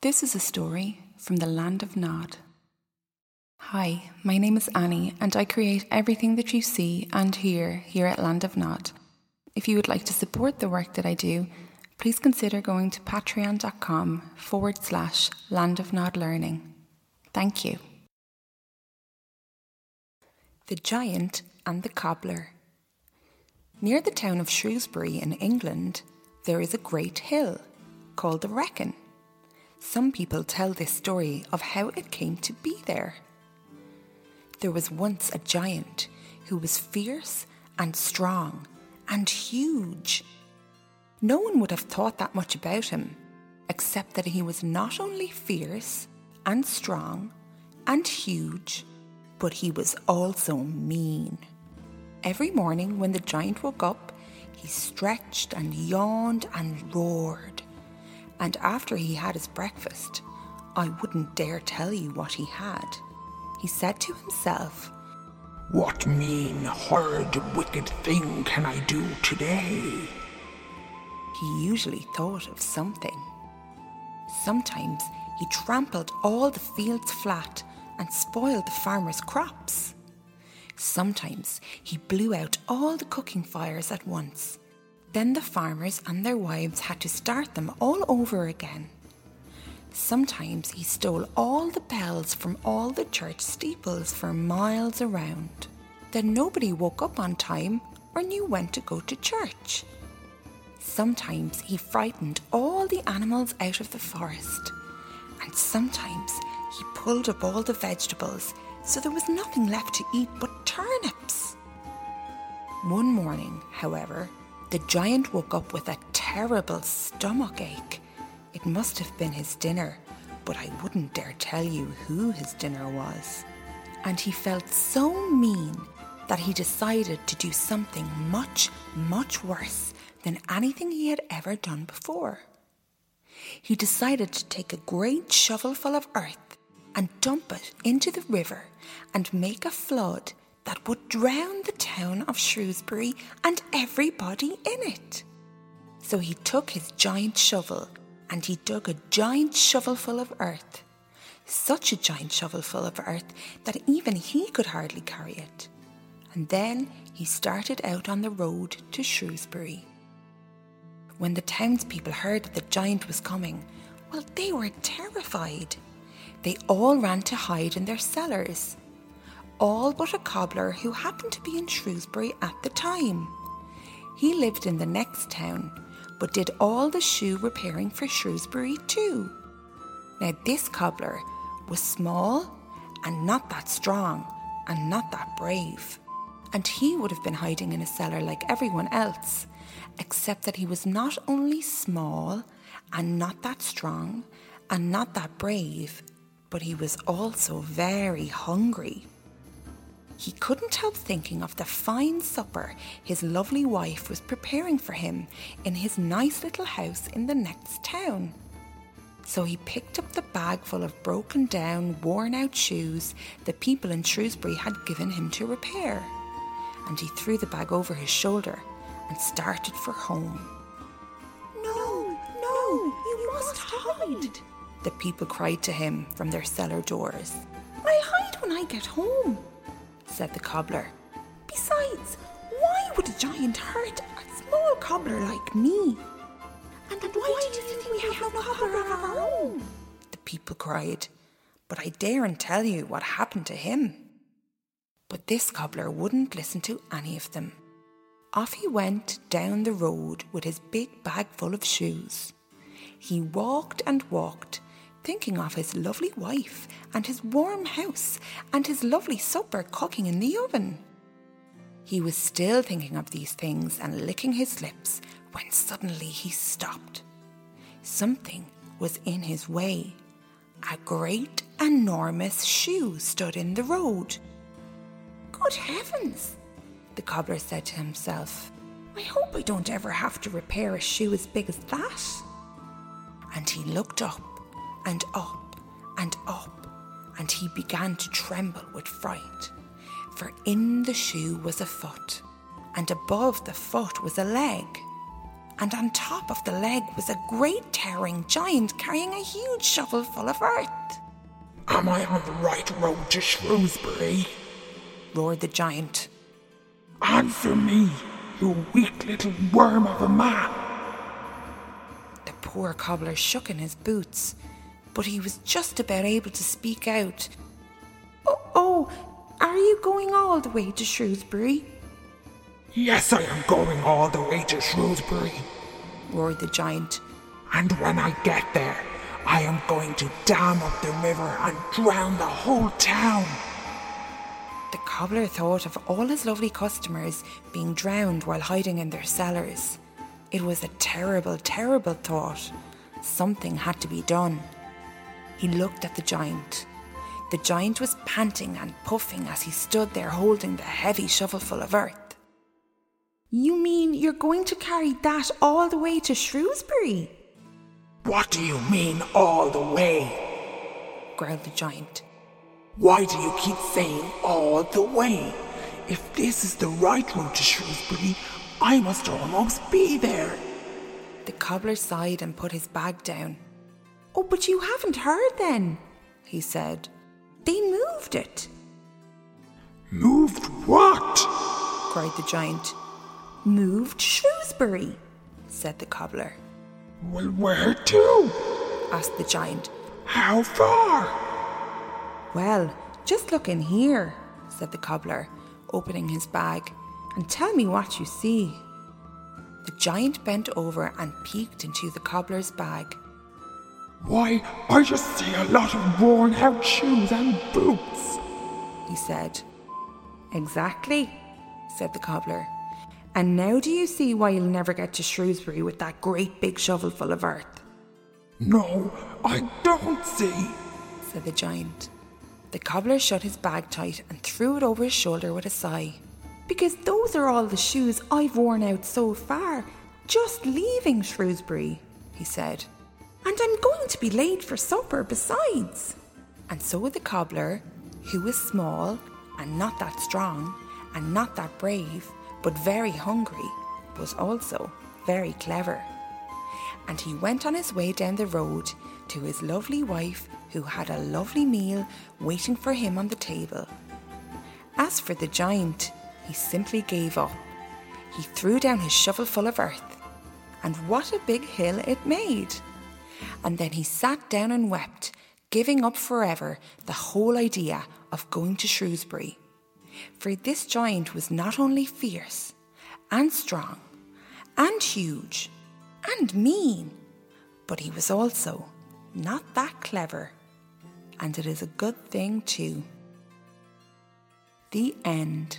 This is a story from the land of Nod. Hi, my name is Annie, and I create everything that you see and hear here at Land of Nod. If you would like to support the work that I do, please consider going to patreon.com forward slash land of nod learning. Thank you. The Giant and the Cobbler. Near the town of Shrewsbury in England, there is a great hill called the Wrekin. Some people tell this story of how it came to be there. There was once a giant who was fierce and strong and huge. No one would have thought that much about him, except that he was not only fierce and strong and huge, but he was also mean. Every morning when the giant woke up, he stretched and yawned and roared. And after he had his breakfast, I wouldn't dare tell you what he had. He said to himself, What mean, horrid, wicked thing can I do today? He usually thought of something. Sometimes he trampled all the fields flat and spoiled the farmers' crops. Sometimes he blew out all the cooking fires at once. Then the farmers and their wives had to start them all over again. Sometimes he stole all the bells from all the church steeples for miles around. Then nobody woke up on time or knew when to go to church. Sometimes he frightened all the animals out of the forest. And sometimes he pulled up all the vegetables so there was nothing left to eat but turnips. One morning, however, the giant woke up with a terrible stomach ache. It must have been his dinner, but I wouldn't dare tell you who his dinner was. And he felt so mean that he decided to do something much, much worse than anything he had ever done before. He decided to take a great shovelful of earth and dump it into the river and make a flood that would drown the town of Shrewsbury and everybody in it. So he took his giant shovel and he dug a giant shovelful of earth. Such a giant shovelful of earth that even he could hardly carry it. And then he started out on the road to Shrewsbury. When the townspeople heard that the giant was coming, well, they were terrified. They all ran to hide in their cellars. All but a cobbler who happened to be in Shrewsbury at the time. He lived in the next town, but did all the shoe repairing for Shrewsbury too. Now, this cobbler was small and not that strong and not that brave. And he would have been hiding in a cellar like everyone else, except that he was not only small and not that strong and not that brave, but he was also very hungry. He couldn't help thinking of the fine supper his lovely wife was preparing for him in his nice little house in the next town. So he picked up the bag full of broken down, worn out shoes the people in Shrewsbury had given him to repair. And he threw the bag over his shoulder and started for home. No, no, you must hide, the people cried to him from their cellar doors. I'll hide when I get home, said the cobbler. Besides, why would a giant hurt a small cobbler like me? And, and why, do you think, think we have no cobbler of our own? The people cried. But I daren't tell you what happened to him. But this cobbler wouldn't listen to any of them. Off he went down the road with his big bag full of shoes. He walked and walked, thinking of his lovely wife and his warm house and his lovely supper cooking in the oven. He was still thinking of these things and licking his lips when suddenly he stopped. Something was in his way. A great, enormous shoe stood in the road. Good heavens, the cobbler said to himself. I hope I don't ever have to repair a shoe as big as that. And he looked up and up and up, and he began to tremble with fright. For in the shoe was a foot, and above the foot was a leg. and on top of the leg was a great tearing giant carrying a huge shovel full of earth. Am I on the right road to Shrewsbury? roared the giant. Answer me, you weak little worm of a man. The poor cobbler shook in his boots, but he was just about able to speak out. Oh, oh are you going all the way to Shrewsbury? Yes, I am going all the way to Shrewsbury, roared the giant. And when I get there, I am going to dam up the river and drown the whole town. The cobbler thought of all his lovely customers being drowned while hiding in their cellars. It was a terrible, terrible thought. Something had to be done. He looked at the giant. The giant was panting and puffing as he stood there holding the heavy shovelful of earth. You mean you're going to carry that all the way to Shrewsbury? What do you mean, all the way? growled the giant. Why do you keep saying all the way? If this is the right road to Shrewsbury, I must almost be there. The cobbler sighed and put his bag down. Oh, but you haven't heard then, he said. They moved it. Moved what? cried the giant. Moved Shrewsbury, said the cobbler. Well, where to? asked the giant. How far? Well, just look in here, said the cobbler, opening his bag, and tell me what you see. The giant bent over and peeked into the cobbler's bag. Why, I just see a lot of worn out shoes and boots, he said. Exactly, said the cobbler. And now do you see why you'll never get to Shrewsbury with that great big shovel full of earth? No, I don't see, said the giant. The cobbler shut his bag tight and threw it over his shoulder with a sigh. Because those are all the shoes I've worn out so far, just leaving Shrewsbury, he said. And I'm going to be late for supper besides. And so the cobbler, who was small and not that strong and not that brave, but very hungry, was also very clever. And he went on his way down the road to his lovely wife, who had a lovely meal waiting for him on the table. As for the giant, he simply gave up. He threw down his shovel full of earth, and what a big hill it made! And then he sat down and wept, giving up forever the whole idea of going to Shrewsbury. For this giant was not only fierce, and strong, and huge, and mean, but he was also not that clever. And it is a good thing, too. The end.